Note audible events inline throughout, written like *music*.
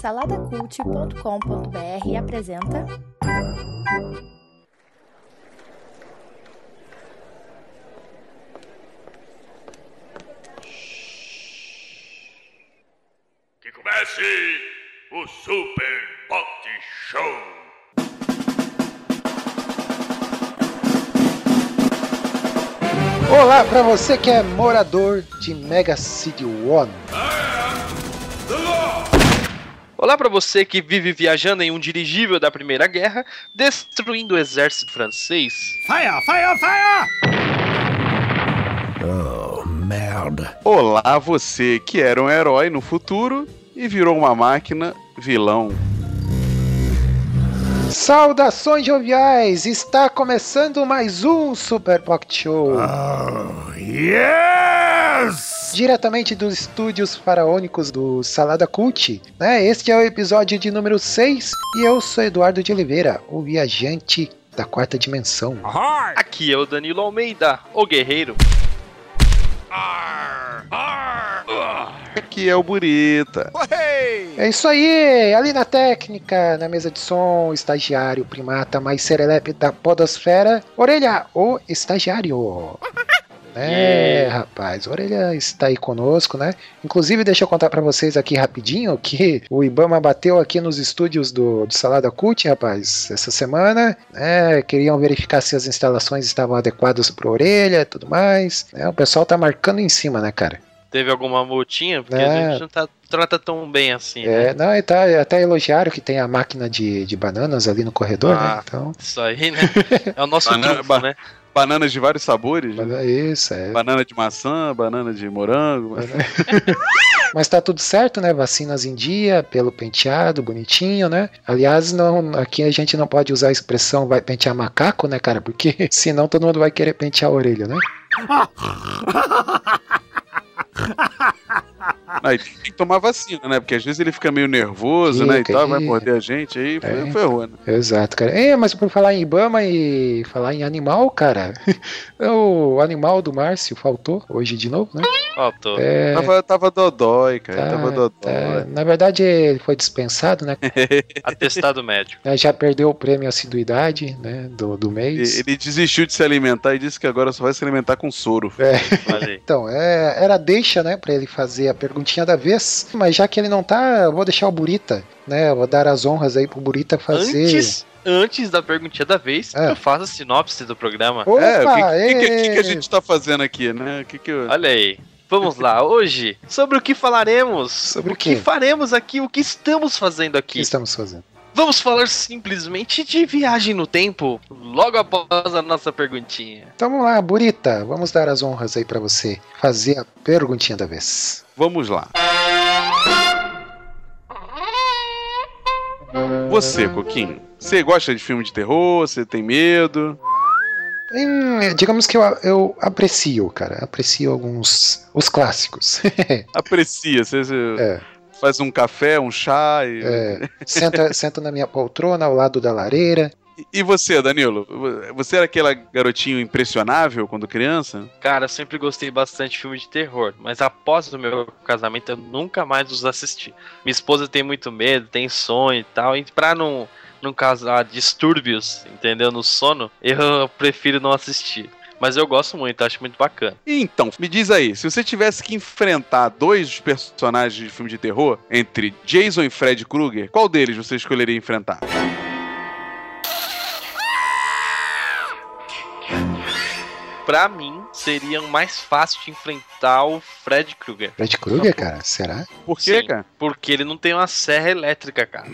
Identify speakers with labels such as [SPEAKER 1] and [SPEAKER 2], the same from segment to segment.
[SPEAKER 1] Saladacult.com.br apresenta.
[SPEAKER 2] Que comece o Super Pot Show!
[SPEAKER 3] Olá para você que é morador de Mega City One.
[SPEAKER 4] Olá para você que vive viajando em um dirigível da Primeira Guerra, destruindo o exército francês.
[SPEAKER 5] Fire, fire, fire!
[SPEAKER 6] Olá, você que era um herói no futuro e virou uma máquina vilão.
[SPEAKER 3] Saudações joviais! Está começando mais um Super Pocket Show.
[SPEAKER 5] Oh, yes!
[SPEAKER 3] Diretamente dos estúdios faraônicos do Salada Cult, né? Este é o episódio de número 6 e eu sou Eduardo de Oliveira, o viajante da quarta dimensão.
[SPEAKER 4] Aqui é o Danilo Almeida, o guerreiro.
[SPEAKER 2] Arr, arr, arr.
[SPEAKER 6] Aqui é o Burita.
[SPEAKER 3] É isso aí, ali na técnica, na mesa de som, estagiário, primata mais serelepe da podosfera, Orelha, o estagiário. *laughs* É, rapaz, Orelha está aí conosco, né? Inclusive, deixa eu contar pra vocês aqui rapidinho que o Ibama bateu aqui nos estúdios do, do Salada Cult, rapaz, essa semana, né? Queriam verificar se as instalações estavam adequadas pro Orelha e tudo mais. né? O pessoal tá marcando em cima, né, cara?
[SPEAKER 4] Teve alguma multinha? Porque
[SPEAKER 3] É.
[SPEAKER 4] a gente não tá, trata tão bem assim, né?
[SPEAKER 3] É, não, e tá, até elogiaram que tem a máquina de, de bananas ali no corredor, né?
[SPEAKER 4] Ah.
[SPEAKER 3] Então,
[SPEAKER 4] Isso aí, né? É o nosso
[SPEAKER 6] Banana-
[SPEAKER 4] trunfo,
[SPEAKER 6] ba-
[SPEAKER 4] né?
[SPEAKER 6] Bananas de vários sabores.
[SPEAKER 3] é isso, é.
[SPEAKER 6] Banana de maçã, banana de morango. *laughs*
[SPEAKER 3] Mas tá tudo certo, né? Vacinas em dia, pelo penteado, bonitinho, né? Aliás, não, aqui a gente não pode usar a expressão vai pentear macaco, né, cara? Porque *laughs* senão todo mundo vai querer pentear a orelha, né? *laughs* *laughs*
[SPEAKER 6] Aí tem que tomar vacina, né? Porque às vezes ele fica meio nervoso, né? E
[SPEAKER 3] Fica,
[SPEAKER 6] tal, vai morder a gente aí,
[SPEAKER 3] É.
[SPEAKER 6] ferrou, né?
[SPEAKER 3] Exato, cara. É, mas por falar em Ibama e falar em animal, cara, *laughs* o animal do Márcio faltou hoje de novo, né?
[SPEAKER 4] Faltou.
[SPEAKER 3] É,
[SPEAKER 6] Tava, tava dodói, cara.
[SPEAKER 3] tá,
[SPEAKER 6] tava dodói.
[SPEAKER 3] tá. Na verdade, ele foi dispensado, né? *laughs*
[SPEAKER 4] Atestado médico.
[SPEAKER 3] Já perdeu o prêmio assiduidade, né? Do, do mês.
[SPEAKER 6] Ele desistiu de se alimentar e disse que agora só vai se alimentar com soro.
[SPEAKER 3] É. Então, é, era deixa, né, pra ele fazer a perguntinha da vez, mas já que ele não tá, eu vou deixar o Burita, né, eu vou dar as honras aí pro Burita fazer.
[SPEAKER 4] Antes, antes da perguntinha da vez,
[SPEAKER 3] É.
[SPEAKER 4] eu faço a sinopse do programa.
[SPEAKER 3] Opa,
[SPEAKER 6] é, o que, que, que- que, a gente tá fazendo aqui, né? O que que eu...
[SPEAKER 4] Olha aí. Vamos lá, hoje, sobre o que falaremos?
[SPEAKER 3] Sobre
[SPEAKER 4] o que faremos aqui? O que estamos fazendo
[SPEAKER 3] O que
[SPEAKER 4] aqui?
[SPEAKER 3] estamos fazendo?
[SPEAKER 4] Vamos falar simplesmente de viagem no tempo, logo após a nossa perguntinha.
[SPEAKER 3] Então vamos lá, Burita, vamos dar as honras aí pra você fazer a perguntinha da vez.
[SPEAKER 6] Vamos lá. Você, Coquinho, você gosta de filme de terror? Você tem medo?
[SPEAKER 3] Hum, digamos que eu, eu aprecio, cara, aprecio alguns, os clássicos. *laughs*
[SPEAKER 6] Aprecia, você, você
[SPEAKER 3] É.
[SPEAKER 6] faz um café, um chá e...
[SPEAKER 3] É, senta, *laughs* senta na minha poltrona ao lado da lareira.
[SPEAKER 6] E você, Danilo? Você era aquele garotinho impressionável quando criança?
[SPEAKER 4] Cara, eu sempre gostei bastante de filme de terror, mas após o meu casamento eu nunca mais os assisti. Minha esposa tem muito medo, tem sonho e tal, e pra não, não causar distúrbios, entendeu, no sono, eu prefiro não assistir. Mas eu gosto muito, acho muito bacana.
[SPEAKER 6] Então, me diz aí, se você tivesse que enfrentar dois personagens de filme de terror, entre Jason e Fred Krueger, qual deles você escolheria enfrentar?
[SPEAKER 4] Pra mim, seria mais fácil de enfrentar o Fred Krueger.
[SPEAKER 3] Fred Krueger, cara, será?
[SPEAKER 6] Por quê,
[SPEAKER 4] Sim.
[SPEAKER 6] cara?
[SPEAKER 4] Porque ele não tem uma serra elétrica, cara.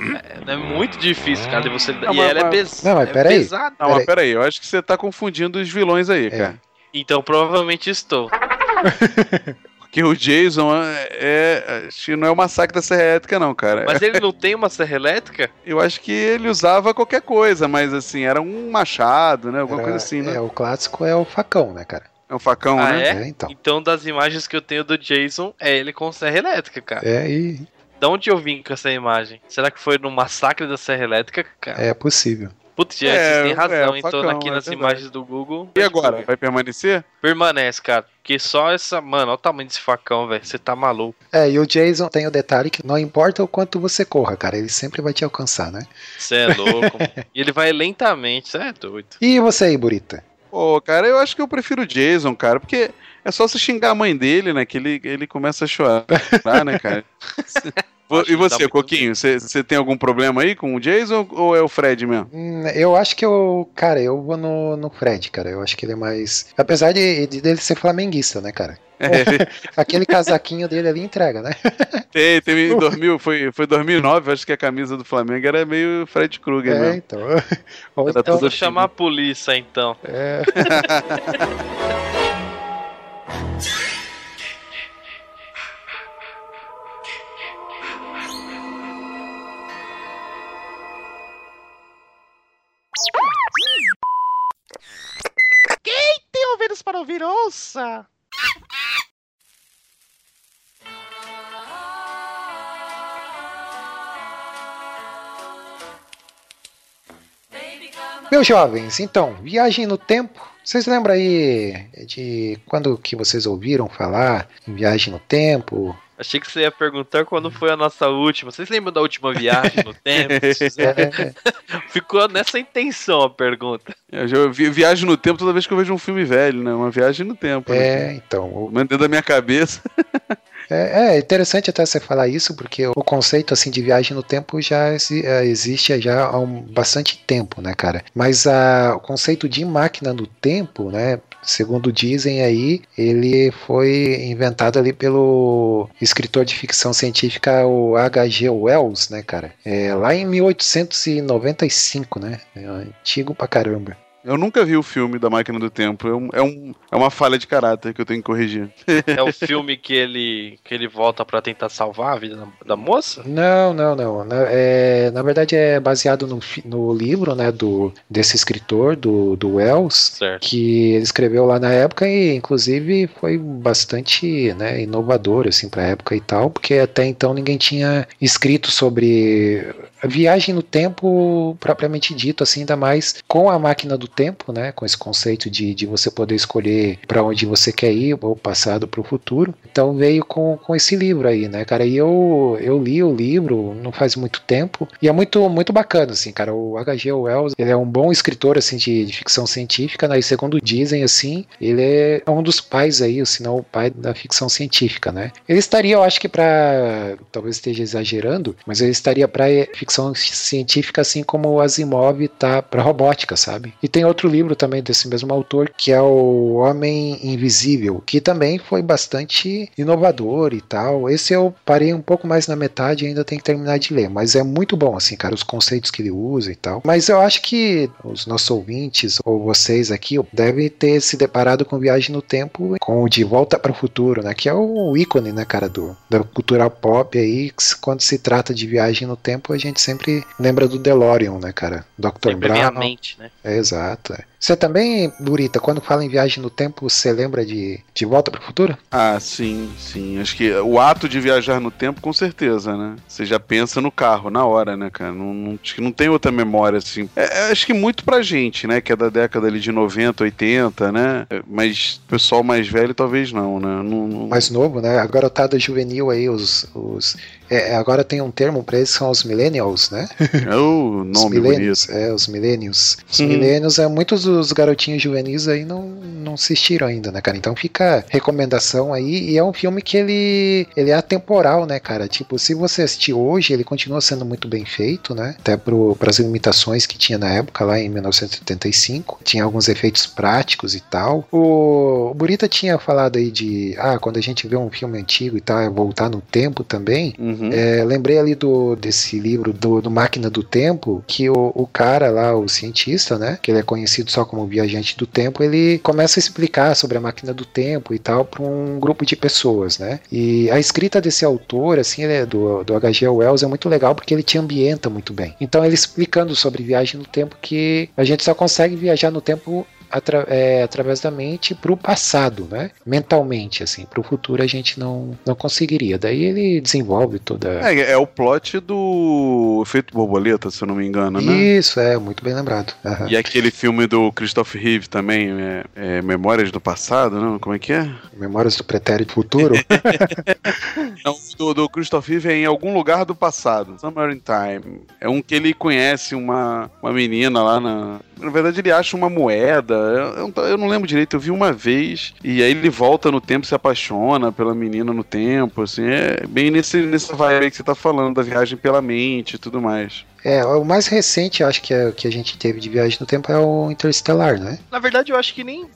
[SPEAKER 4] É, é muito difícil, cara. de você...
[SPEAKER 6] Não,
[SPEAKER 4] e
[SPEAKER 6] mas-
[SPEAKER 4] ela é,
[SPEAKER 6] mas-
[SPEAKER 4] pes...
[SPEAKER 3] Não, mas
[SPEAKER 4] é
[SPEAKER 3] peraí.
[SPEAKER 4] pesada.
[SPEAKER 6] Não, mas peraí, eu acho que você tá confundindo os vilões aí,
[SPEAKER 3] É.
[SPEAKER 6] cara.
[SPEAKER 4] Então provavelmente estou. *laughs*
[SPEAKER 6] Porque o Jason é, é- acho que não é o massacre da Serra Elétrica, não, cara.
[SPEAKER 4] Mas ele *laughs* não tem uma serra elétrica?
[SPEAKER 6] Eu acho que ele usava qualquer coisa, mas assim, era um machado, né? Alguma
[SPEAKER 3] Era-
[SPEAKER 6] coisa assim, né?
[SPEAKER 3] É, o clássico é o facão, né, cara?
[SPEAKER 6] É um facão,
[SPEAKER 4] Ah,
[SPEAKER 6] né?
[SPEAKER 4] É?
[SPEAKER 3] então.
[SPEAKER 4] Então, das imagens que eu tenho do Jason, é ele com serra elétrica, cara.
[SPEAKER 3] É, e
[SPEAKER 4] Da onde eu vim com essa imagem? Será que foi no massacre da serra elétrica, cara?
[SPEAKER 3] é possível.
[SPEAKER 4] Putz, Jess,
[SPEAKER 6] É,
[SPEAKER 4] tem razão,
[SPEAKER 6] é,
[SPEAKER 4] hein? Tô
[SPEAKER 6] facão,
[SPEAKER 4] aqui
[SPEAKER 6] é
[SPEAKER 4] nas
[SPEAKER 6] verdade.
[SPEAKER 4] imagens do Google.
[SPEAKER 6] E agora? Vai permanecer?
[SPEAKER 4] Permanece, cara. Porque só essa. Mano, olha o tamanho desse facão, velho. Você tá maluco.
[SPEAKER 3] É, e o Jason tem o detalhe que não importa o quanto você corra, cara, ele sempre vai te alcançar, né?
[SPEAKER 4] Você é louco. *laughs* e ele vai lentamente, você é doido.
[SPEAKER 3] E você aí, Burita?
[SPEAKER 6] Pô, cara, eu acho que eu prefiro o Jason, cara, porque é só você xingar a mãe dele, né? Que ele, ele começa a chorar, né, cara? *laughs* E você, Coquinho, você tem algum problema aí com o Jason ou é o Fred mesmo?
[SPEAKER 3] Hum, Eu acho que eu, cara, eu vou no, no Fred, cara. Eu acho que ele é mais. Apesar de, de dele ser flamenguista, né, cara? *laughs*
[SPEAKER 6] É, *laughs*
[SPEAKER 3] Aquele casaquinho dele ali entrega, né? *laughs*
[SPEAKER 6] tem, teve em 2000, foi, foi 2009, acho que a camisa do Flamengo era meio Fred Krueger
[SPEAKER 3] É,
[SPEAKER 6] mesmo.
[SPEAKER 3] então. Ou
[SPEAKER 6] Era
[SPEAKER 3] então
[SPEAKER 4] Vou chamar a polícia, então.
[SPEAKER 3] é,
[SPEAKER 5] Ouvidos para ouvir, ouça!
[SPEAKER 3] Meus jovens, então, viagem no tempo. Vocês lembram aí de quando que vocês ouviram falar em viagem no tempo?
[SPEAKER 4] Achei que você ia perguntar quando foi a nossa última. Vocês lembram da última viagem no tempo? *laughs*
[SPEAKER 3] É, *laughs*
[SPEAKER 4] Ficou nessa intenção a pergunta.
[SPEAKER 6] Eu já vi- viajo no tempo toda vez que eu vejo um filme velho, né? Uma viagem no tempo.
[SPEAKER 3] é,
[SPEAKER 6] Né?
[SPEAKER 3] então. o-
[SPEAKER 6] O dentro da minha cabeça. *laughs*
[SPEAKER 3] É, é interessante até você falar isso, porque o conceito assim de viagem no tempo já exi- é, existe já há um, bastante tempo, né, cara? Mas a, o conceito de máquina do tempo, né, segundo dizem aí, ele foi inventado ali pelo escritor de ficção científica, o H.G. Wells, né, cara? É, lá em 1895, né? É antigo pra caramba.
[SPEAKER 6] Eu nunca vi o filme da Máquina do Tempo. É, um- é, um- é uma falha de caráter que eu tenho que corrigir. *laughs*
[SPEAKER 4] É o filme que ele, que ele volta pra tentar salvar a vida da, da moça?
[SPEAKER 3] Não, não, não. Na, é, na verdade é baseado no, no livro, né, do, desse escritor, do, do Wells,
[SPEAKER 4] Certo.
[SPEAKER 3] que ele escreveu lá na época e inclusive foi bastante né, inovador assim para a época e tal, porque até então ninguém tinha escrito sobre a viagem no tempo propriamente dito, assim, ainda mais com a máquina do tempo, né, com esse conceito de, de você poder escolher para onde você quer ir, ou passado para o futuro. Então veio com, com esse livro aí, né, cara, e eu, eu li o livro não faz muito tempo e é muito muito bacana, assim, cara, o H.G. Wells, ele é um bom escritor, assim, de, de ficção científica, né, e segundo dizem, assim, ele é um dos pais aí, se não o pai da ficção científica, né. Ele estaria, eu acho que para talvez esteja exagerando, mas ele estaria para ficção científica, assim como o Asimov tá para robótica, sabe? E tem outro livro também desse mesmo autor, que é o Homem Invisível, que também foi bastante inovador e tal. Esse eu parei um pouco mais na metade e ainda tenho que terminar de ler, mas é muito bom, assim, cara, os conceitos que ele usa e tal. Mas eu acho que os nossos ouvintes, ou vocês aqui, devem ter se deparado com Viagem no Tempo, com o De Volta para o Futuro, né? Que é o ícone, né, cara, do, da cultura pop aí, quando se trata de viagem no tempo, a gente sempre lembra do DeLorean, né, cara? Dr.
[SPEAKER 4] Sempre
[SPEAKER 3] Brown.
[SPEAKER 4] mente, né?
[SPEAKER 3] É, exato. é. Você também, Burita, quando fala em viagem no tempo, você lembra de De Volta para o Futuro?
[SPEAKER 6] Ah, sim, sim. Acho que o ato de viajar no tempo, com certeza, né? Você já pensa no carro, na hora, né, cara? Não, não- acho que não tem outra memória, assim. É, é, acho que muito pra gente, né? Que é da década ali de 90, 80, né? É, Mas o pessoal mais velho talvez não, né? Não, não-
[SPEAKER 3] Mais novo, né? A garotada juvenil aí, os. os é, agora tem um termo para eles, são os millennials, né?
[SPEAKER 6] É o *laughs*
[SPEAKER 3] Os
[SPEAKER 6] nome bonito.
[SPEAKER 3] millennials, é, os millennials. Os
[SPEAKER 6] Hum.
[SPEAKER 3] millennials, é, muitos dos garotinhos juvenis aí não, não assistiram ainda, né, cara? Então fica a recomendação aí, e é um filme que ele, ele é atemporal, né, cara? Tipo, se você assistir hoje, ele continua sendo muito bem feito, né? Até para as limitações que tinha na época, lá em 1975. Tinha alguns efeitos práticos e tal. O, o Burita tinha falado aí de, ah, quando a gente vê um filme antigo e tal, é voltar no tempo também.
[SPEAKER 6] Uhum.
[SPEAKER 3] É, lembrei ali do, desse livro do, do Máquina do Tempo, que o, o cara lá, o cientista, né, que ele é conhecido só como viajante do tempo, ele começa a explicar sobre a máquina do tempo e tal para um grupo de pessoas, né? E a escrita desse autor, assim, é do, do H.G. Wells, é muito legal porque ele te ambienta muito bem. Então ele explicando sobre viagem no tempo que a gente só consegue viajar no tempo atra- é, através da mente pro passado, né? Mentalmente, assim. Pro futuro a gente não, não conseguiria. Daí ele desenvolve toda.
[SPEAKER 6] É, é o plot do Efeito Borboleta, se eu não me engano, né?
[SPEAKER 3] Isso, é, muito bem lembrado. Aham.
[SPEAKER 6] E aquele filme do Christopher Reeve também, é, é Memórias do Passado, não? Como é que é?
[SPEAKER 3] Memórias do Pretérito Futuro. *laughs* *laughs*
[SPEAKER 6] Não, do, do Christopher Reeve é em algum lugar do passado. Somewhere in Time. É um que ele conhece uma, uma menina lá na. Na verdade, ele acha uma moeda. Eu, eu- eu não lembro direito, eu vi uma vez. E aí ele volta no tempo, se apaixona pela menina no tempo. Assim, é bem nesse, nessa vibe aí que você tá falando, da viagem pela mente e tudo mais.
[SPEAKER 3] é, o mais recente, acho que, é, que a gente teve de viagem no tempo é o Interestelar, né?
[SPEAKER 4] Na verdade, eu acho que nem.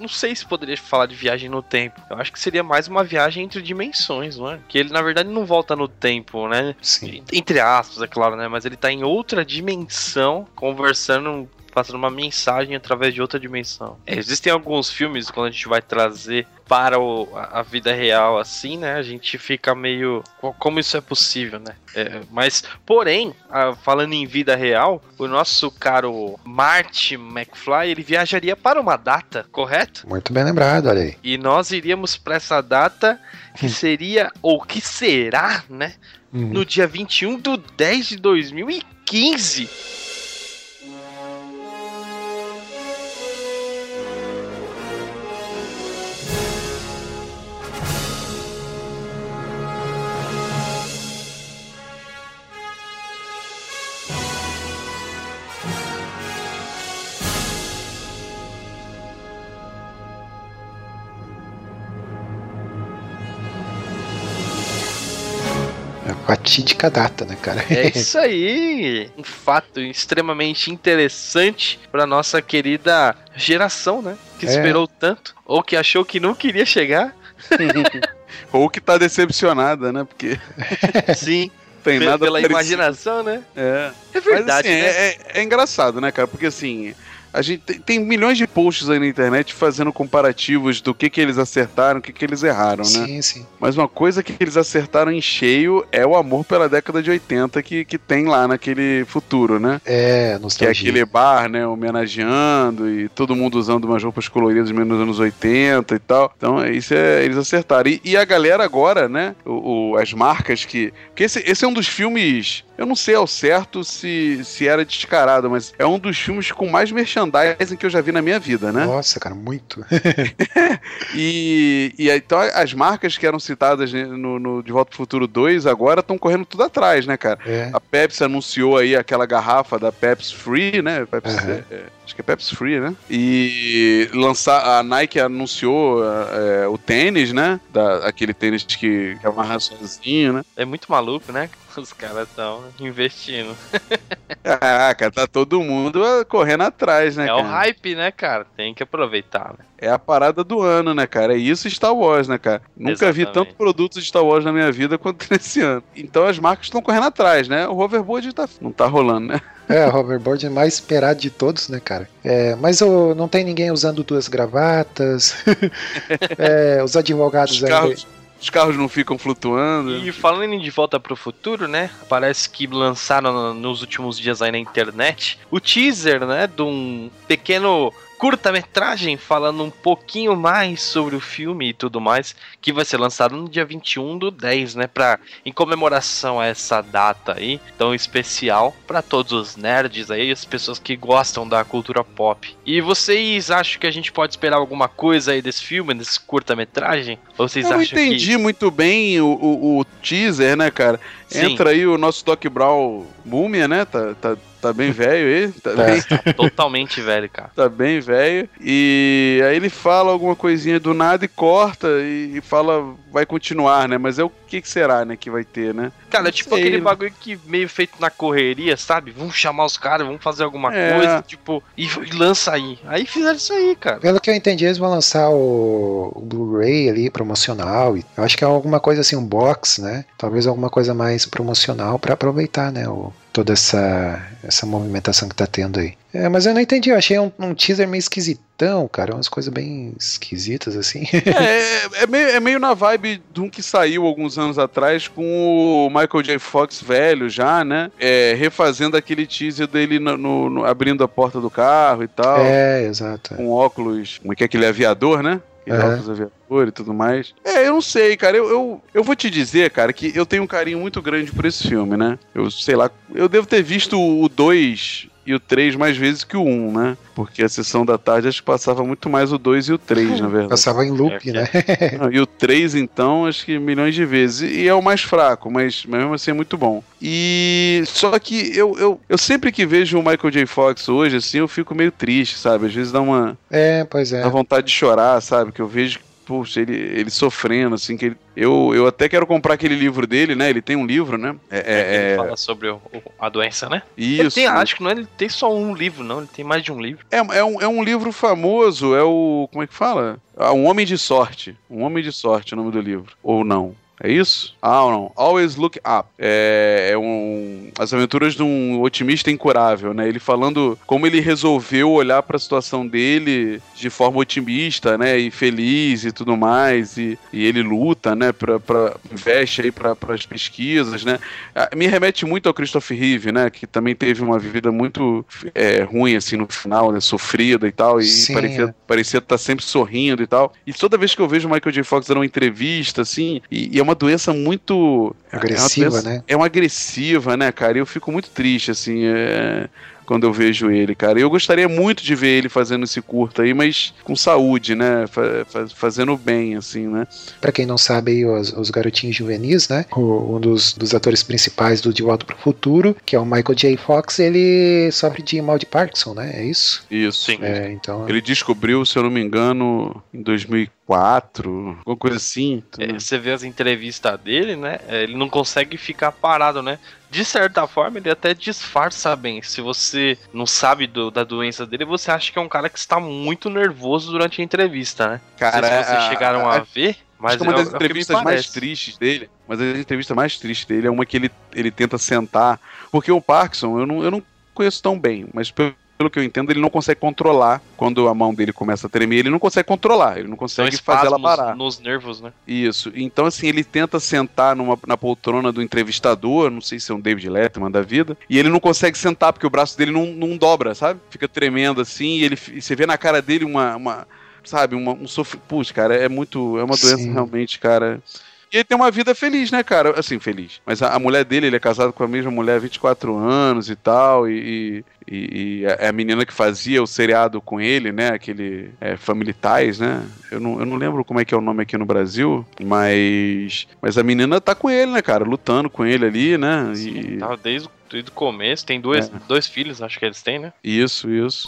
[SPEAKER 4] Não sei se poderia falar de viagem no tempo. Eu acho que seria mais uma viagem entre dimensões, não é? Que ele, na verdade, não volta no tempo, né?
[SPEAKER 3] Sim.
[SPEAKER 4] Entre aspas, é claro, né? Mas ele tá em outra dimensão, conversando, passando uma mensagem através de outra dimensão. Existem alguns filmes, quando a gente vai trazer para o- a, a vida real, assim, né? A gente fica meio. co- Como isso é possível, né? É, mas, porém, falando em vida real, o nosso caro Marty McFly, ele viajaria para uma data, correto?
[SPEAKER 3] Muito bem lembrado, olha aí.
[SPEAKER 4] E nós iríamos para essa data que seria, ou que será, né?
[SPEAKER 3] Uhum.
[SPEAKER 4] no dia 21 de 10 de 2015.
[SPEAKER 3] Fatídica data, né, cara?
[SPEAKER 4] É *laughs* isso aí! Um fato extremamente interessante para nossa querida geração, né? Que
[SPEAKER 3] É.
[SPEAKER 4] esperou tanto, ou que achou que não queria chegar. *laughs*
[SPEAKER 6] Ou que tá decepcionada, né? Porque *laughs*
[SPEAKER 4] Sim,
[SPEAKER 6] tem nada
[SPEAKER 4] pela
[SPEAKER 6] parecido.
[SPEAKER 4] imaginação, né?
[SPEAKER 6] É.
[SPEAKER 4] É verdade,
[SPEAKER 6] Mas, assim,
[SPEAKER 4] né?
[SPEAKER 6] é, é- é engraçado, né, cara? Porque assim, a gente tem, tem milhões de posts aí na internet fazendo comparativos do que, que eles acertaram, o que, que eles erraram, né?
[SPEAKER 3] Sim, sim.
[SPEAKER 6] Mas uma coisa que eles acertaram em cheio é o amor pela década de 80 que, que tem lá naquele futuro, né?
[SPEAKER 3] É,
[SPEAKER 6] Que é
[SPEAKER 3] nostalgia.
[SPEAKER 6] aquele bar, né, homenageando e todo mundo usando umas roupas coloridas menos nos anos 80 e tal. Então, é, isso é, eles acertaram. E, e a galera agora, né, o, o- as marcas que... Porque esse, esse é um dos filmes... Eu não sei ao certo se, se era descarado, mas é um dos filmes com mais merchandising que eu já vi na minha vida, né?
[SPEAKER 3] Nossa, cara, muito. *laughs*
[SPEAKER 6] E, e então as marcas que eram citadas né, no, no De Volta pro Futuro 2 agora estão correndo tudo atrás, né, cara?
[SPEAKER 3] É.
[SPEAKER 6] A Pepsi anunciou aí aquela garrafa da Pepsi Free, né? Pepsi,
[SPEAKER 3] Aham.
[SPEAKER 6] é, acho que é Pepsi Free, né? E lançar, a Nike anunciou é, o tênis, né? Da, aquele tênis que, que amarra sozinho, né?
[SPEAKER 4] É muito maluco, né? *laughs* Os caras estão investindo. *laughs*
[SPEAKER 6] Ah, cara, tá todo mundo correndo atrás, né,
[SPEAKER 4] É
[SPEAKER 6] cara?
[SPEAKER 4] o hype, né, cara? Tem que aproveitar, né?
[SPEAKER 6] É a parada do ano, né, cara? É isso Star Wars, né, cara? Nunca vi
[SPEAKER 4] Exatamente.
[SPEAKER 6] tanto produto de Star Wars na minha vida quanto *laughs* nesse ano. Então as marcas estão correndo atrás, né? O hoverboard tá, não tá rolando, né?
[SPEAKER 3] É, o hoverboard é mais esperado de todos, né, cara? É, mas o- não tem ninguém usando duas gravatas. *laughs* É, os advogados
[SPEAKER 6] Os
[SPEAKER 3] ainda.
[SPEAKER 6] carros, os carros não ficam flutuando.
[SPEAKER 4] E falando em De Volta pro Futuro, né? Parece que lançaram no- nos últimos dias aí na internet o teaser, né? De um pequeno curta-metragem falando um pouquinho mais sobre o filme e tudo mais, que vai ser lançado no dia 21 do 10, né? Pra, em comemoração a essa data aí, tão especial para todos os nerds aí, as pessoas que gostam da cultura pop. E vocês acham que a gente pode esperar alguma coisa aí desse filme, desse curta-metragem? Vocês
[SPEAKER 6] Eu não
[SPEAKER 4] acham
[SPEAKER 6] entendi
[SPEAKER 4] que...
[SPEAKER 6] muito bem o, o- o teaser, né, cara?
[SPEAKER 4] Sim.
[SPEAKER 6] Entra aí o nosso Doc Brown múmia, né? Tá, tá, tá bem velho aí. Tá,
[SPEAKER 3] É.
[SPEAKER 6] bem,
[SPEAKER 4] Totalmente velho, cara.
[SPEAKER 6] tá bem velho. E aí ele fala alguma coisinha do nada e corta e, fala vai continuar, né? Mas é o que, que será, né, que vai ter, né?
[SPEAKER 4] Cara, é tipo
[SPEAKER 6] sei,
[SPEAKER 4] aquele bagulho que meio feito na correria, sabe? Vamos chamar os caras, vamos fazer alguma
[SPEAKER 6] É.
[SPEAKER 4] coisa, tipo, e, e lança aí. Aí fizeram isso aí, cara.
[SPEAKER 3] Pelo que eu entendi, eles vão lançar o, o Blu-ray ali, promocional. e Eu acho que é alguma coisa assim, um box, né? Talvez alguma coisa mais promocional pra aproveitar, né? O, toda essa, essa movimentação que tá tendo aí. É, mas eu não entendi, eu achei um, um teaser meio esquisitão, cara, umas coisas bem esquisitas assim. *laughs*
[SPEAKER 6] É, é, meio, é meio na vibe de um que saiu alguns anos atrás com o Michael J. Fox velho já, né? É, refazendo aquele teaser dele no, no- no- abrindo a porta do carro e tal.
[SPEAKER 3] é, exato.
[SPEAKER 6] Com óculos. Como é que é aquele aviador, né? Aquele
[SPEAKER 3] Aham.
[SPEAKER 6] óculos aviador e tudo mais. É, eu não sei, cara. Eu, eu, eu vou te dizer, cara, que eu tenho um carinho muito grande por esse filme, né? Eu sei lá, eu devo ter visto o 2 e o 3 mais vezes que o 1, né? Porque a sessão da tarde acho que passava muito mais o 2 e o 3, na verdade.
[SPEAKER 3] Passava em loop,
[SPEAKER 4] É,
[SPEAKER 3] né? *laughs*
[SPEAKER 6] Não, E o 3, então, acho que milhões de vezes. E é o mais fraco, mas mesmo assim é muito bom. E só que eu, eu, eu sempre que vejo o Michael J. Fox hoje, assim, eu fico meio triste, sabe? Às vezes dá uma
[SPEAKER 3] É, pois é.
[SPEAKER 6] dá vontade de chorar, sabe? Que eu vejo, puxa, ele, ele sofrendo, assim, que ele, eu, eu até quero comprar aquele livro dele, né? Ele tem um livro, né? É, é-
[SPEAKER 4] Ele
[SPEAKER 6] é-
[SPEAKER 4] fala sobre o- o- a doença, né? Ele
[SPEAKER 6] isso.
[SPEAKER 4] tem, acho que não é, ele tem só um livro, não. Ele tem mais de um livro.
[SPEAKER 6] É, é, um, é um livro famoso, é o. Como é que fala? Ah, Um Homem de Sorte. Um Homem de Sorte, é o nome do livro. Ou não? É isso? Ah, não. Always Look Up. É, é um. As aventuras de um otimista incurável, né? Ele falando como ele resolveu olhar para a situação dele de forma otimista, né? E feliz e tudo mais. E, e ele luta, né? Pra, pra, investe aí para as pesquisas, né? Ah, Me remete muito ao Christopher Reeve, né? Que também teve uma vida muito é, ruim, assim, no final, né? Sofrida e tal. E
[SPEAKER 3] Sim,
[SPEAKER 6] parecia
[SPEAKER 3] é.
[SPEAKER 6] parecia estar sempre sorrindo e tal. E toda vez que eu vejo o Michael J. Fox dando uma entrevista, assim, e, e é uma doença muito.
[SPEAKER 3] Agressiva,
[SPEAKER 6] é uma doença-
[SPEAKER 3] né?
[SPEAKER 6] É uma agressiva, né, cara? E eu fico muito triste, assim, é, quando eu vejo ele, cara. Eu gostaria muito de ver ele fazendo esse curto aí, mas com saúde, né? Fa- fa- fazendo bem, assim, né?
[SPEAKER 3] Pra quem não sabe aí, os, os garotinhos juvenis, né? O- um dos, dos atores principais do De Volta pro Futuro, que é o Michael J. Fox, ele sofre de mal de Parkinson, né? É isso?
[SPEAKER 6] Isso.
[SPEAKER 4] Sim.
[SPEAKER 3] É, então.
[SPEAKER 6] Ele descobriu, se eu não me engano, em 2004, alguma coisa assim.
[SPEAKER 4] É, você vê as entrevistas dele, né? é, Ele não consegue ficar parado, né? De certa forma, ele até disfarça bem. Se você não sabe do- da doença dele, você acha que é um cara que está muito nervoso durante a entrevista, né?
[SPEAKER 6] Cara,
[SPEAKER 4] se vocês chegaram a,
[SPEAKER 6] a-
[SPEAKER 4] ver, mas
[SPEAKER 6] uma
[SPEAKER 4] é o-
[SPEAKER 6] das
[SPEAKER 4] é
[SPEAKER 6] entrevistas mais
[SPEAKER 4] parece.
[SPEAKER 6] tristes dele, mas a entrevista mais triste dele é uma que ele, ele tenta sentar, porque o Parkinson, eu não, eu não conheço tão bem, mas pelo, pelo que eu entendo, ele não consegue controlar quando a mão dele começa a tremer, ele não consegue controlar, ele não consegue fazer ela parar.
[SPEAKER 4] nos nervos, né?
[SPEAKER 6] Isso. Então, assim, ele tenta sentar numa, na poltrona do entrevistador, não sei se é um David Letterman da vida, e ele não consegue sentar porque o braço dele não, não dobra, sabe? Fica tremendo assim, e ele, e você vê na cara dele uma. uma sabe, uma, um sofrimento. Puxa, cara, é muito. É uma doença
[SPEAKER 3] Sim.
[SPEAKER 6] realmente, cara. E ele tem uma vida feliz, né, cara? Assim, feliz. Mas a, a mulher dele, ele é casado com a mesma mulher há 24 anos e tal, e. E, e é a menina que fazia o seriado com ele, né? Aquele é, Family Ties, né? Eu não, eu não lembro como é que é o nome aqui no Brasil, mas. Mas a menina tá com ele, né, cara? Lutando com ele ali, né? E,
[SPEAKER 4] Tava desde, o- desde o começo. Tem dois,
[SPEAKER 6] É.
[SPEAKER 4] dois filhos, acho que eles têm, né?
[SPEAKER 6] Isso, isso.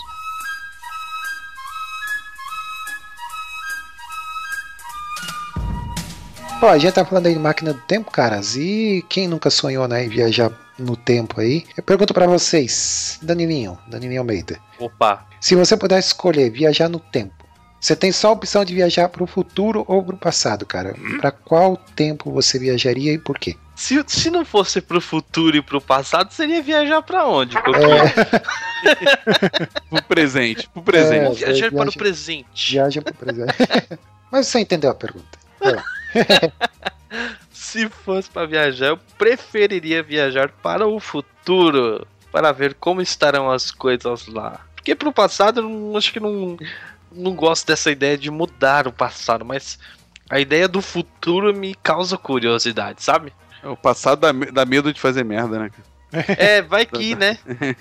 [SPEAKER 3] Ó, a gente tá falando aí de máquina do tempo, caras, e quem nunca sonhou, né, em viajar no tempo aí? Eu pergunto pra vocês, Danilinho, Danilinho Almeida,
[SPEAKER 4] Opa,
[SPEAKER 3] se você pudesse escolher viajar no tempo, você tem só a opção de viajar pro futuro ou pro passado, cara. Pra qual tempo você viajaria e por quê?
[SPEAKER 4] se, se não fosse pro futuro e pro passado, seria viajar pra onde? Porque *laughs*
[SPEAKER 6] Pro presente, pro presente.
[SPEAKER 3] É,
[SPEAKER 4] viajar para o
[SPEAKER 3] viaja-
[SPEAKER 4] presente.
[SPEAKER 3] Viaja pro presente. *laughs* Mas você entendeu a pergunta. *laughs*
[SPEAKER 4] Se fosse pra viajar, eu preferiria viajar para o futuro. Para ver como estarão as coisas lá. Porque pro passado, eu não- acho que não, não gosto dessa ideia de mudar o passado, mas a ideia do futuro me causa curiosidade, sabe?
[SPEAKER 6] O passado dá, dá medo de fazer merda, né? *laughs*
[SPEAKER 4] É, vai que, né?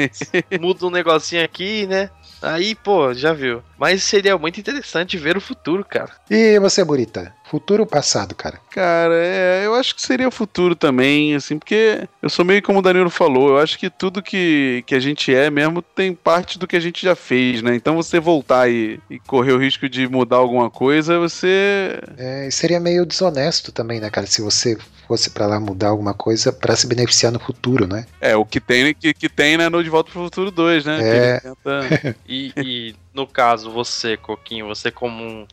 [SPEAKER 4] *laughs* Muda um negocinho aqui, né? Aí, pô, já viu. Mas seria muito interessante ver o futuro, cara.
[SPEAKER 3] E você, Burita? Futuro ou passado, cara?
[SPEAKER 6] Cara, é, eu acho que seria o futuro também, assim, porque eu sou meio como o Danilo falou, eu acho que tudo que, que a gente é mesmo tem parte do que a gente já fez, né? Então você voltar e, e correr o risco de mudar alguma coisa, você.
[SPEAKER 3] É, seria meio desonesto também, né, cara? Se você fosse pra lá mudar alguma coisa pra se beneficiar no futuro, né?
[SPEAKER 6] É, o que tem, que, que tem né, no De Volta pro Futuro 2, né?
[SPEAKER 3] É.
[SPEAKER 6] tenta- *laughs*
[SPEAKER 4] E, e, no caso, você, Coquinho, você como um,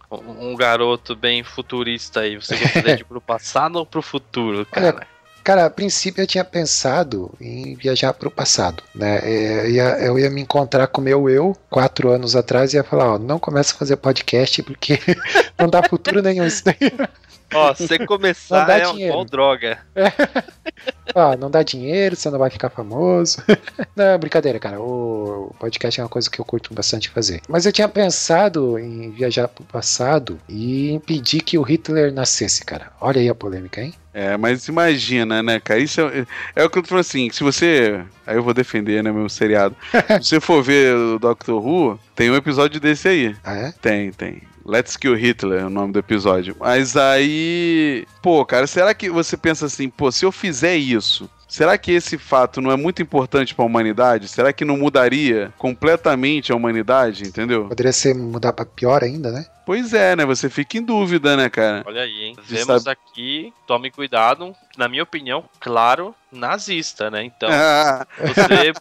[SPEAKER 4] um garoto bem futurista aí, você gostaria *laughs* de ir pro passado ou pro futuro, cara?
[SPEAKER 3] Cara, a princípio eu tinha pensado em viajar pro passado, né? É, Eu ia, eu ia me encontrar com o meu eu quatro anos atrás e ia falar, ó, não começa a fazer podcast porque *laughs* não dá futuro nenhum isso daí.
[SPEAKER 4] Ó, se você começar é um
[SPEAKER 3] dinheiro.
[SPEAKER 4] bom droga.
[SPEAKER 3] Ó, não dá dinheiro, você não vai ficar famoso. *laughs* não, brincadeira, cara. O podcast é uma coisa que eu curto bastante fazer. Mas eu tinha pensado em viajar pro passado e impedir que o Hitler nascesse, cara. Olha aí a polêmica, hein?
[SPEAKER 6] É, mas imagina, né, cara? Isso é, é o que eu tô falando assim, se você. Aí eu vou defender, né, meu seriado. *laughs* se você for ver o Doctor Who, tem um episódio desse aí.
[SPEAKER 3] Ah, é?
[SPEAKER 6] Tem, tem. Let's Kill Hitler é o nome do episódio. Mas aí. Pô, cara, será que você pensa assim, pô, se eu fizer isso. Será que esse fato não é muito importante pra humanidade? Será que não mudaria completamente a humanidade, entendeu?
[SPEAKER 3] Poderia ser mudar pra pior ainda, né?
[SPEAKER 6] Pois é, né? Você fica em dúvida, né, cara?
[SPEAKER 4] Olha aí, hein?
[SPEAKER 6] Você
[SPEAKER 4] Vemos
[SPEAKER 6] sabe-
[SPEAKER 4] aqui, tome cuidado, na minha opinião, claro, nazista, né? Então,
[SPEAKER 6] Ah, *laughs*
[SPEAKER 4] você.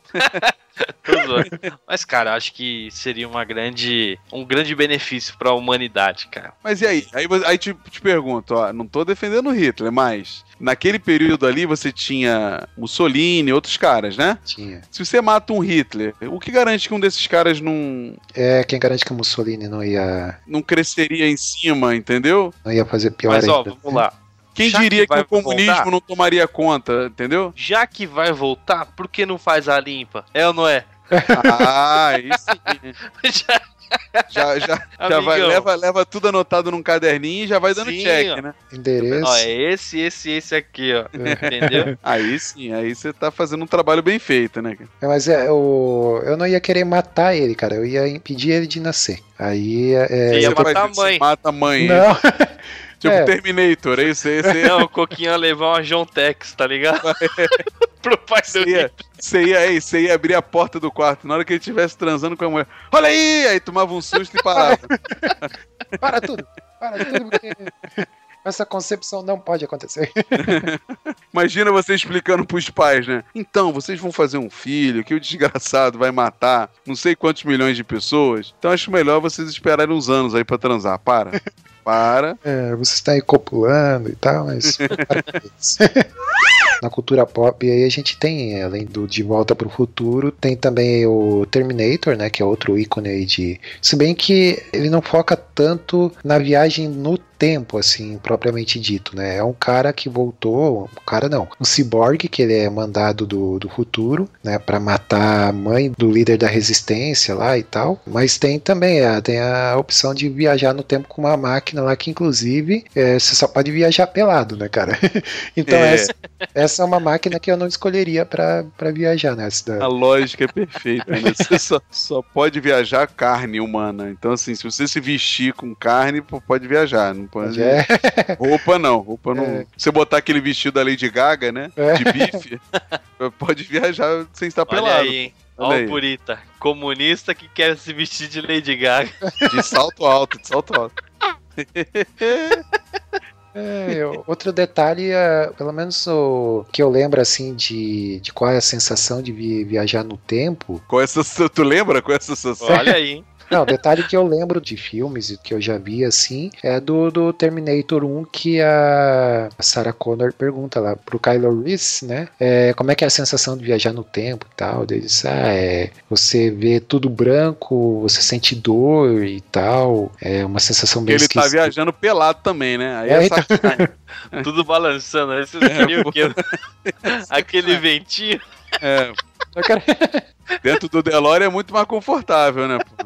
[SPEAKER 4] *laughs* Mas, cara, acho que seria uma grande, um grande benefício pra humanidade, cara.
[SPEAKER 6] Mas e aí? Aí, aí te, te pergunto, ó, não tô defendendo o Hitler, mas naquele período ali você tinha Mussolini, outros caras, né?
[SPEAKER 3] Tinha.
[SPEAKER 6] Se você mata um Hitler, o que garante que um desses caras não,
[SPEAKER 3] É, quem garante que o Mussolini não ia,
[SPEAKER 6] não cresceria em cima, entendeu?
[SPEAKER 3] não ia fazer pior
[SPEAKER 4] Mas, ó,
[SPEAKER 3] ainda?
[SPEAKER 4] vamos lá.
[SPEAKER 6] Quem
[SPEAKER 4] Já
[SPEAKER 6] diria
[SPEAKER 4] que
[SPEAKER 6] que, o comunismo
[SPEAKER 4] voltar?
[SPEAKER 6] não tomaria conta, entendeu?
[SPEAKER 4] Já que vai voltar, por que não faz a limpa? É ou não é? *laughs*
[SPEAKER 6] Ah, sim. *laughs*
[SPEAKER 4] Já-
[SPEAKER 6] Já, já, já vai, leva, leva tudo anotado num caderninho e já vai dando
[SPEAKER 4] Sim,
[SPEAKER 6] check,
[SPEAKER 4] ó.
[SPEAKER 6] né?
[SPEAKER 3] Endereço.
[SPEAKER 4] Ó, é esse, esse, esse aqui, ó. Entendeu? *laughs*
[SPEAKER 6] Aí sim, aí você tá fazendo um trabalho bem feito, né? cara?
[SPEAKER 3] É, Mas é, eu, eu não ia querer matar ele, cara. Eu ia impedir ele de nascer. Aí é.
[SPEAKER 4] Você ia matar a mãe.
[SPEAKER 6] Mata a mãe.
[SPEAKER 3] Não, *laughs*
[SPEAKER 6] Tipo
[SPEAKER 3] É.
[SPEAKER 6] Terminator, é isso aí. Você,
[SPEAKER 4] Não, o Coquinho ia levar uma John Tex, tá ligado? *laughs* Pro pai do
[SPEAKER 6] ia, você, ia, ei, você ia abrir a porta do quarto na hora que ele estivesse transando com a mulher. Olha aí! Aí tomava um susto e parava. *laughs*
[SPEAKER 3] para tudo. Para tudo, porque essa concepção não pode acontecer. *laughs*
[SPEAKER 6] Imagina você explicando pros pais, né? Então, vocês vão fazer um filho que o desgraçado vai matar não sei quantos milhões de pessoas. Então acho melhor vocês esperarem uns anos aí pra transar. Para. Para.
[SPEAKER 3] É, você está aí copulando e tal, mas. *laughs* *laughs* Na cultura pop aí a gente tem, além do De Volta para o Futuro, tem também o Terminator, né, que é outro ícone aí de... Se bem que ele não foca tanto na viagem no tempo, assim, propriamente dito, né, é um cara que voltou, um cara não, um ciborgue que ele é mandado do, do futuro, né, para matar a mãe do líder da resistência lá e tal, mas tem também a, tem a opção de viajar no tempo com uma máquina lá que inclusive é, você só pode viajar pelado, né, cara? *laughs* então
[SPEAKER 6] É.
[SPEAKER 3] essa, essa é uma máquina que eu não escolheria pra pra viajar, né? Essa da-
[SPEAKER 6] A lógica é perfeita, né? Você só, só pode viajar carne humana. Então, assim, se você se vestir com carne, pode viajar. Não pode.
[SPEAKER 3] É,
[SPEAKER 6] Roupa não. Roupa não.
[SPEAKER 3] É.
[SPEAKER 6] Se você botar aquele vestido da Lady Gaga, né?
[SPEAKER 3] É.
[SPEAKER 6] De bife, *laughs* pode viajar sem estar
[SPEAKER 4] Olha
[SPEAKER 6] pelado.
[SPEAKER 4] aí, hein?
[SPEAKER 6] Olha
[SPEAKER 4] Ó
[SPEAKER 6] aí.
[SPEAKER 4] o Purita. Comunista que quer se vestir de Lady Gaga.
[SPEAKER 6] De salto alto, de salto alto. *laughs*
[SPEAKER 3] é, outro detalhe, é, pelo menos o que eu lembro assim de, de qual é a sensação de vi- viajar no tempo.
[SPEAKER 6] Com essa, tu lembra com essa sensação?
[SPEAKER 4] Olha aí, hein?
[SPEAKER 3] Não, detalhe que eu lembro de filmes e que eu já vi assim é do, do Terminator 1 que a Sarah Connor pergunta lá pro Kylo Reese, né? É, como é que é a sensação de viajar no tempo e tal? Ele diz, ah, é, você vê tudo branco, você sente dor e tal, é uma sensação bem
[SPEAKER 6] ele tá
[SPEAKER 3] esquisita.
[SPEAKER 6] viajando pelado também, né? Aí
[SPEAKER 3] É,
[SPEAKER 6] é,
[SPEAKER 3] então.
[SPEAKER 6] sacanagem. *laughs*
[SPEAKER 4] Tudo balançando. Aí vocês queriam o quê? Aquele ventinho.
[SPEAKER 6] É,
[SPEAKER 3] quero- *laughs*
[SPEAKER 6] dentro do DeLorean é muito mais confortável, né? pô?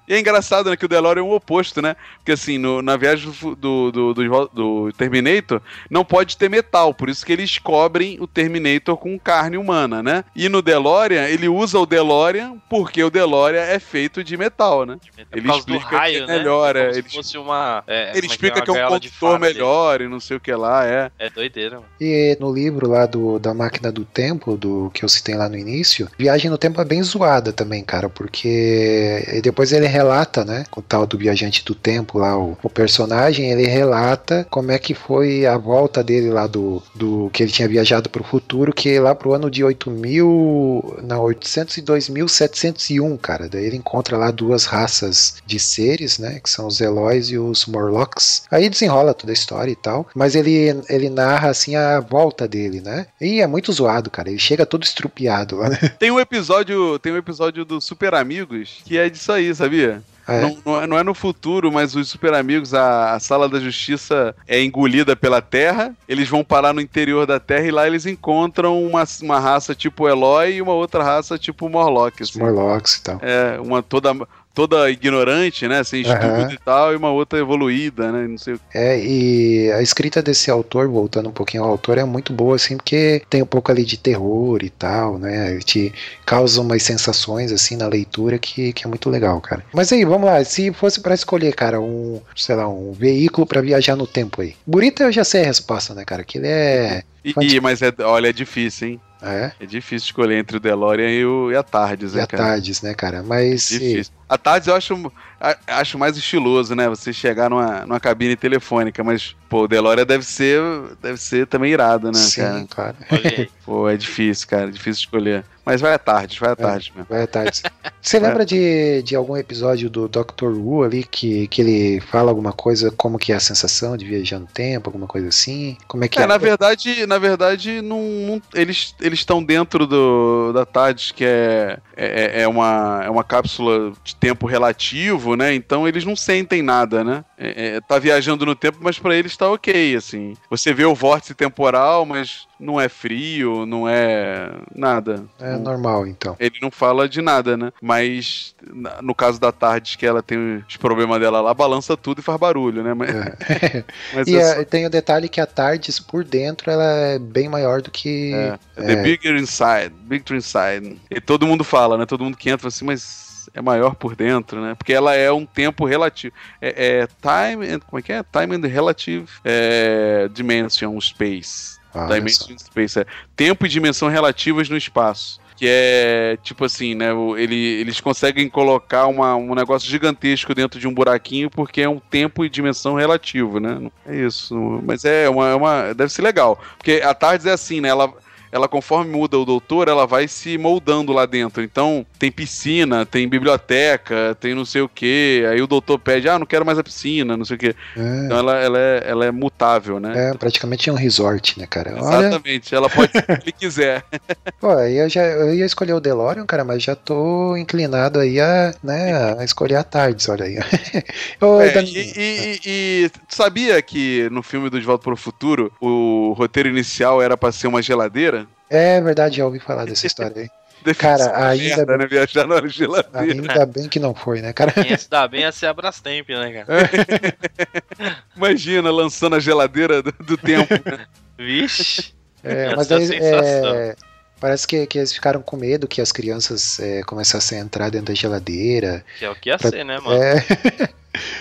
[SPEAKER 6] E é engraçado, né, que o DeLorean é o oposto, né? Porque assim, no- na viagem do, do, do, do- Terminator, não pode ter metal, por isso que eles cobrem o Terminator com carne humana, né? E no DeLorean, ele usa o DeLorean porque o DeLorean é feito de metal, né? Ele
[SPEAKER 4] Por causa do
[SPEAKER 6] explica que
[SPEAKER 4] raio,
[SPEAKER 6] é
[SPEAKER 4] né?
[SPEAKER 6] melhor,
[SPEAKER 4] Como
[SPEAKER 6] é,
[SPEAKER 4] se
[SPEAKER 6] ele-
[SPEAKER 4] fosse uma. é,
[SPEAKER 6] Ele
[SPEAKER 4] é
[SPEAKER 6] explica que é um
[SPEAKER 4] de
[SPEAKER 6] condutor melhor e não sei o que lá, é.
[SPEAKER 4] É doideira, mano.
[SPEAKER 3] E no livro lá do, da Máquina do Tempo, do que eu citei lá no início, Viagem no Tempo é bem zoada também, cara, porque depois ele relata, né? O tal do viajante do tempo lá, o, o personagem, ele relata como é que foi a volta dele lá do, do que ele tinha viajado para o futuro, que lá pro ano de 8000, não, 802.701, cara. Daí ele encontra lá duas raças de seres, né? Que são os Eloys e os Morlocks. Aí desenrola toda a história e tal. Mas ele, ele narra assim a volta dele, né? E é muito zoado, cara. Ele chega todo estrupiado lá, né?
[SPEAKER 6] Tem um episódio, tem um episódio do Super Amigos que é disso aí, sabia?
[SPEAKER 3] É.
[SPEAKER 6] Não, não é, não é no futuro, mas os super amigos, a, a sala da justiça é engolida pela Terra. Eles vão parar no interior da Terra e lá eles encontram uma, uma raça tipo Eloy e uma outra raça tipo Morlock.
[SPEAKER 3] Os
[SPEAKER 6] assim.
[SPEAKER 3] Morlocks e tal.
[SPEAKER 6] É, uma toda, toda ignorante, né? Sem estudo
[SPEAKER 3] Aham.
[SPEAKER 6] e tal, e uma outra evoluída, né? Não sei o
[SPEAKER 3] É, e a escrita desse autor, voltando um pouquinho ao autor, é muito boa, assim, porque tem um pouco ali de terror e tal, né? Te causa umas sensações, assim, na leitura que, que é muito legal, cara. Mas aí, vamos lá, se fosse pra escolher, cara, um, sei lá, um veículo pra viajar no tempo aí. Burita eu já sei a resposta, né, cara? Que ele é.
[SPEAKER 6] E, e- mas é, olha, é difícil, hein?
[SPEAKER 3] É,
[SPEAKER 6] É difícil escolher entre o DeLorean e, o, e a Tardes,
[SPEAKER 3] e
[SPEAKER 6] né,
[SPEAKER 3] a
[SPEAKER 6] cara?
[SPEAKER 3] Tardes, né, cara? Mas.
[SPEAKER 6] Difícil. A Tardes eu acho, a- acho mais estiloso, né? Você chegar numa, numa cabine telefônica, mas, pô, o DeLorean deve ser, deve ser também irado, né,
[SPEAKER 3] Sim,
[SPEAKER 6] cara?
[SPEAKER 4] aí. *laughs*
[SPEAKER 6] Pô, é difícil, cara, é difícil escolher. Mas vai à tarde, vai à tarde mesmo.
[SPEAKER 3] Vai à tarde. Você *laughs* lembra de, de algum episódio do Dr. Who ali que, que ele fala alguma coisa como que é a sensação de viajar no tempo, alguma coisa assim? Como é que
[SPEAKER 6] É,
[SPEAKER 3] é?
[SPEAKER 6] na verdade, na verdade, não, não- eles eles estão dentro do, da TARDIS, que é, é, é, uma, é uma cápsula de tempo relativo, né? Então eles não sentem nada, né? É, é, tá viajando no tempo, mas pra eles tá ok, assim. Você vê o vórtice temporal, mas não é frio, não é nada.
[SPEAKER 3] É
[SPEAKER 6] Não-
[SPEAKER 3] normal, então.
[SPEAKER 6] ele não fala de nada, né? Mas no caso da Tardes, que ela tem os problemas dela lá, balança tudo e faz barulho, né? Mas,
[SPEAKER 3] É. *laughs*
[SPEAKER 6] mas
[SPEAKER 3] E
[SPEAKER 6] é
[SPEAKER 3] é, tem o detalhe que a Tardes, por dentro, ela é bem maior do que.
[SPEAKER 6] É, The Bigger Inside, Bigger Inside. E todo mundo fala, né? Todo mundo que entra assim, mas é maior por dentro, né? Porque ela é um tempo relativo. É, é time and, como é que é? Time and relative é, dimension space.
[SPEAKER 3] Ah,
[SPEAKER 6] dimension
[SPEAKER 3] só.
[SPEAKER 6] space é tempo e dimensão relativas no espaço. Que é tipo assim, né? Ele, eles conseguem colocar uma, um negócio gigantesco dentro de um buraquinho porque é um tempo e dimensão relativo, né? É isso. Mas é uma, é uma. Deve ser legal. Porque a Tardes é assim, né? Ela, ela conforme muda o doutor, ela vai se moldando lá dentro. Então, tem piscina, tem biblioteca, tem não sei o que. Aí o doutor pede, ah, não quero mais a piscina, não sei o que.
[SPEAKER 3] É,
[SPEAKER 6] Então ela, ela, é, ela é mutável, né?
[SPEAKER 3] é, praticamente um resort, né, cara? Olha,
[SPEAKER 6] Exatamente, ela pode ser o que ele quiser. *laughs*
[SPEAKER 3] pô, aí eu, já, eu ia escolher o DeLorean, cara, mas já tô inclinado aí a, né, a escolher a Tardes, olha aí. *laughs* Ô,
[SPEAKER 6] É, e, e- e- tu sabia que no filme do De Volta para o Futuro o roteiro inicial era pra ser uma geladeira?
[SPEAKER 3] É verdade, já ouvi falar dessa história aí. *laughs* Cara, ainda
[SPEAKER 6] Merda, né? Viajar na geladeira.
[SPEAKER 3] Ainda bem que não foi, né, cara?
[SPEAKER 4] Quem se dá bem é ser a Brastemp, né, cara? *laughs*
[SPEAKER 6] Imagina lançando a geladeira do, do tempo. *laughs*
[SPEAKER 4] Vixe.
[SPEAKER 3] É, mas daí, é, parece que, que eles ficaram com medo que as crianças é, começassem a entrar dentro da geladeira.
[SPEAKER 4] Que é o que ia
[SPEAKER 3] Pra-
[SPEAKER 4] ser, né, mano?
[SPEAKER 3] É,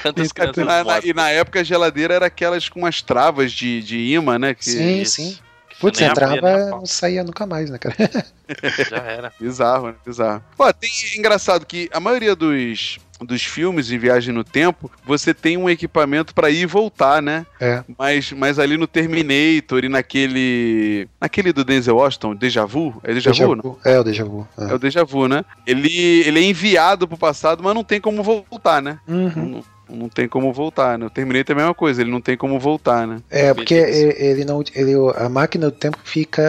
[SPEAKER 4] Tantas crianças
[SPEAKER 6] Na- na- e na época a geladeira era aquelas com umas travas de, de imã, né? Que,
[SPEAKER 3] sim,
[SPEAKER 4] isso.
[SPEAKER 3] sim. Putz, entrava,
[SPEAKER 4] né,
[SPEAKER 3] não saía nunca mais, né, cara? *laughs*
[SPEAKER 4] Já era.
[SPEAKER 6] Bizarro, né? Bizarro. Pô, tem engraçado que a maioria dos, dos filmes de viagem no tempo, você tem um equipamento pra ir e voltar, né?
[SPEAKER 3] É.
[SPEAKER 6] Mas, mas ali no Terminator e naquele. Naquele do Denzel Washington, Deja Vu? É Deja,
[SPEAKER 3] Déjà
[SPEAKER 6] Vu, não?
[SPEAKER 3] vu. É, o Deja Vu.
[SPEAKER 6] É o Deja Vu, né? Ele, ele é enviado pro passado, mas não tem como voltar, né?
[SPEAKER 3] Uhum.
[SPEAKER 6] Não, não tem como voltar, né? O Terminator é a mesma coisa, ele não tem como voltar, né?
[SPEAKER 3] É, porque ele não. Ele, a máquina do tempo fica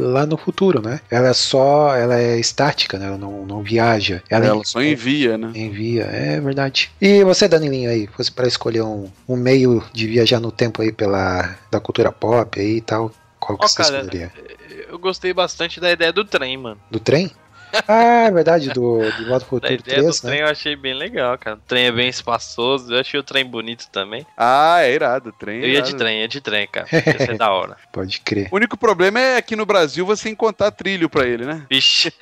[SPEAKER 3] lá no futuro, né? Ela é só. Ela é estática, né? Ela não, não viaja. Ela,
[SPEAKER 6] Ela só envia, né?
[SPEAKER 3] envia, é verdade. E você, Danilinho, aí, fosse pra escolher um, um meio de viajar no tempo aí pela da cultura pop aí e tal, qual que
[SPEAKER 4] Ó,
[SPEAKER 3] você
[SPEAKER 4] cara,
[SPEAKER 3] escolheria?
[SPEAKER 4] Eu gostei bastante da ideia do trem, mano.
[SPEAKER 3] Do trem? Ah, é verdade, do De Volta pro
[SPEAKER 4] Da
[SPEAKER 3] Futuro
[SPEAKER 4] ideia
[SPEAKER 3] 3,
[SPEAKER 4] do
[SPEAKER 3] né?
[SPEAKER 4] trem eu achei bem legal, cara. O trem é bem espaçoso, eu achei o trem bonito também.
[SPEAKER 6] Ah, é irado, trem.
[SPEAKER 4] Eu ia de trem, ia de trem, cara. *laughs* Ia ser da hora.
[SPEAKER 3] Pode crer.
[SPEAKER 6] O único problema é aqui no Brasil você encontrar trilho pra ele, né?
[SPEAKER 4] Vixe.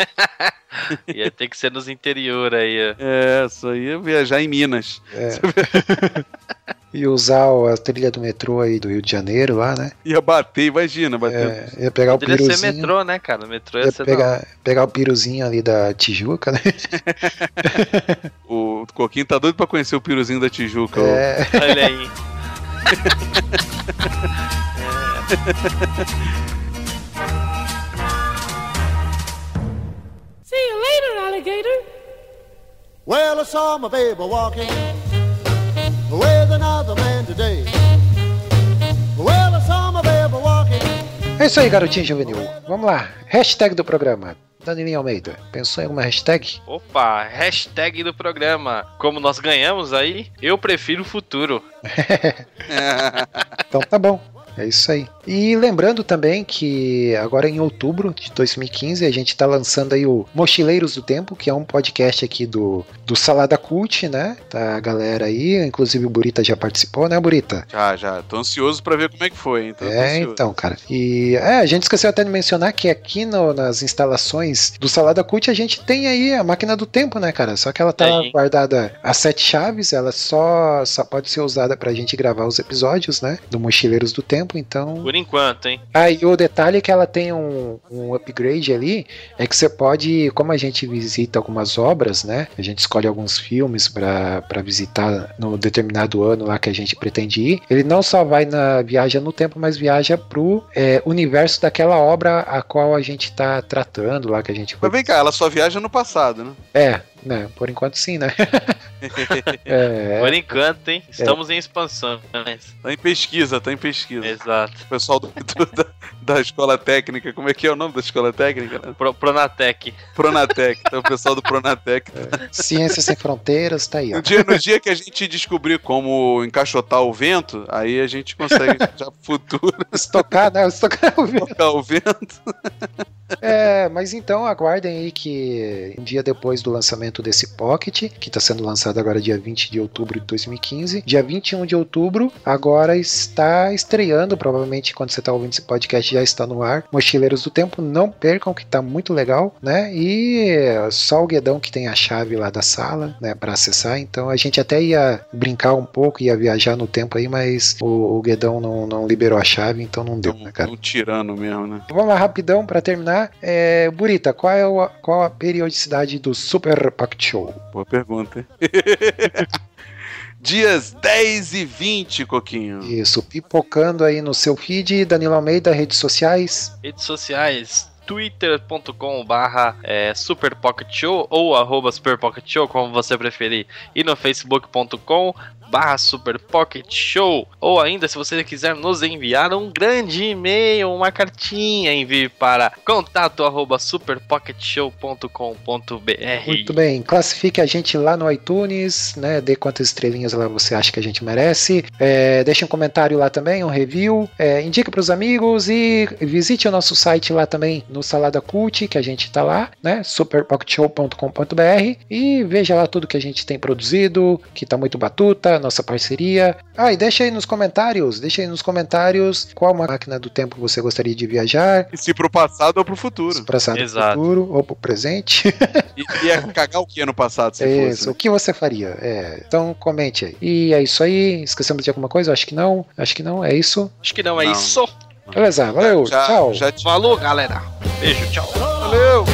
[SPEAKER 4] *laughs* ia ter que ser nos interior aí, ó.
[SPEAKER 6] É, só ia viajar em Minas.
[SPEAKER 3] É. *laughs* ia usar o- a trilha do metrô aí do Rio de Janeiro lá, né?
[SPEAKER 6] Ia bater, imagina, bater.
[SPEAKER 3] É, ia pegar o
[SPEAKER 4] Poderia ser
[SPEAKER 3] piruzinho.
[SPEAKER 4] metrô, né, cara? Metrô ia,
[SPEAKER 3] Ia
[SPEAKER 4] ser
[SPEAKER 3] pegar, pegar o piruzinho ali da Tijuca, né? *laughs*
[SPEAKER 6] O Coquinho tá doido pra conhecer o piruzinho da Tijuca.
[SPEAKER 3] É,
[SPEAKER 4] da. Olha aí. *laughs*
[SPEAKER 7] See you later, alligator.
[SPEAKER 8] Well, I saw my baby walking
[SPEAKER 3] é isso aí, garotinho juvenil. Vamos lá. Hashtag do programa. Danilinho Almeida, pensou em alguma hashtag?
[SPEAKER 4] Opa, hashtag do programa. Como nós ganhamos aí, eu prefiro o futuro. *laughs*
[SPEAKER 3] Então tá bom. É isso aí. E lembrando também que agora em outubro de 2015 a gente tá lançando aí o Mochileiros do Tempo, que é um podcast aqui do, do Salada Cult, né? Tá a galera aí, inclusive o Burita já participou, né, Burita?
[SPEAKER 6] Já, já. Tô ansioso pra ver como é que foi, hein? Tô
[SPEAKER 3] É, então, cara. E é, a gente esqueceu até de mencionar que aqui no- nas instalações do Salada Cult a gente tem aí a máquina do tempo, né, cara? Só que ela tá
[SPEAKER 4] Tem.
[SPEAKER 3] guardada a sete chaves, ela só, só pode ser usada pra gente gravar os episódios, né? Do Mochileiros do Tempo, então.
[SPEAKER 4] Por enquanto, hein?
[SPEAKER 3] Ah, e o detalhe é que ela tem um, um upgrade ali, é que você pode, como a gente visita algumas obras, né? A gente escolhe alguns filmes pra pra visitar no determinado ano lá que a gente pretende ir. Ele não só vai na viaja no tempo, mas viaja pro é, universo daquela obra a qual a gente tá tratando lá, que a gente foi.
[SPEAKER 6] Mas vem cá, ela só viaja no passado, né?
[SPEAKER 3] É, né? Por enquanto sim, né? *laughs* é,
[SPEAKER 4] Por enquanto, hein? Estamos em expansão. né?
[SPEAKER 6] Tá em pesquisa, tá em pesquisa.
[SPEAKER 4] Exato.
[SPEAKER 6] O pessoal do- do- da, da escola técnica, como é que é o nome da escola técnica? né?
[SPEAKER 4] Pro, Pronatec.
[SPEAKER 6] Pronatec. Então, o pessoal do Pronatec.
[SPEAKER 3] Ciências sem fronteiras, tá aí, ó.
[SPEAKER 6] No dia, no dia que a gente descobrir como encaixotar o vento, aí a gente consegue *laughs* já futuro
[SPEAKER 3] Estocar, né? Estocar o
[SPEAKER 6] tocar o vento.
[SPEAKER 3] É, mas então aguardem aí que um dia depois do lançamento desse Pocket, que está sendo lançado agora dia 20 de outubro de 2015, dia 21 de outubro, agora está estreando, provavelmente quando você está ouvindo esse podcast já está no ar, Mochileiros do Tempo, não percam que tá muito legal, né? E só o Guedão que tem a chave lá da sala, né, para acessar, então a gente até ia brincar um pouco, ia viajar no tempo aí, mas o, o Guedão não, não liberou a chave, então não deu, né, cara?
[SPEAKER 6] Um tirano mesmo, né?
[SPEAKER 3] Vamos lá, rapidão, pra terminar. É, Burita, qual, é o- qual a periodicidade do Super Show?
[SPEAKER 6] Boa pergunta, hein? *laughs* Dias 10 e 20, Coquinho.
[SPEAKER 3] Isso, pipocando aí no seu feed, Danilo Almeida, redes sociais.
[SPEAKER 4] Redes sociais. twitter.com barra é, Super Pocket Show ou arroba Super Pocket Show, como você preferir. E no facebook.com barra Super Pocket Show. Ou ainda, se você quiser nos enviar um grande e-mail, uma cartinha, envie para contato arroba superpocketshow.com.br
[SPEAKER 3] Muito bem, classifique a gente lá no iTunes, né? Dê quantas estrelinhas lá você acha que a gente merece. É, deixe um comentário lá também, um review. É, indica para os amigos e visite o nosso site lá também no Salada Cult, que a gente tá lá, né? superpocketshow.com.br e veja lá tudo que a gente tem produzido, que tá muito batuta, nossa parceria. Ah, e deixa aí nos comentários, deixa aí nos comentários qual máquina do tempo você gostaria de viajar,
[SPEAKER 6] E se pro passado ou pro futuro.
[SPEAKER 3] para passado, pro
[SPEAKER 4] Exato.
[SPEAKER 3] futuro ou pro presente. *laughs*
[SPEAKER 6] E ia cagar o que no passado, se
[SPEAKER 3] É
[SPEAKER 6] fosse?
[SPEAKER 3] isso, o que você faria? É, então comente aí. E é isso aí. Esquecemos de alguma coisa? Acho que não. Acho que não. É isso.
[SPEAKER 4] Acho que não é
[SPEAKER 6] Não.
[SPEAKER 4] isso.
[SPEAKER 3] Beleza, valeu.
[SPEAKER 6] Já,
[SPEAKER 3] tchau.
[SPEAKER 6] já te
[SPEAKER 4] Falou, galera. Beijo, tchau.
[SPEAKER 6] valeu!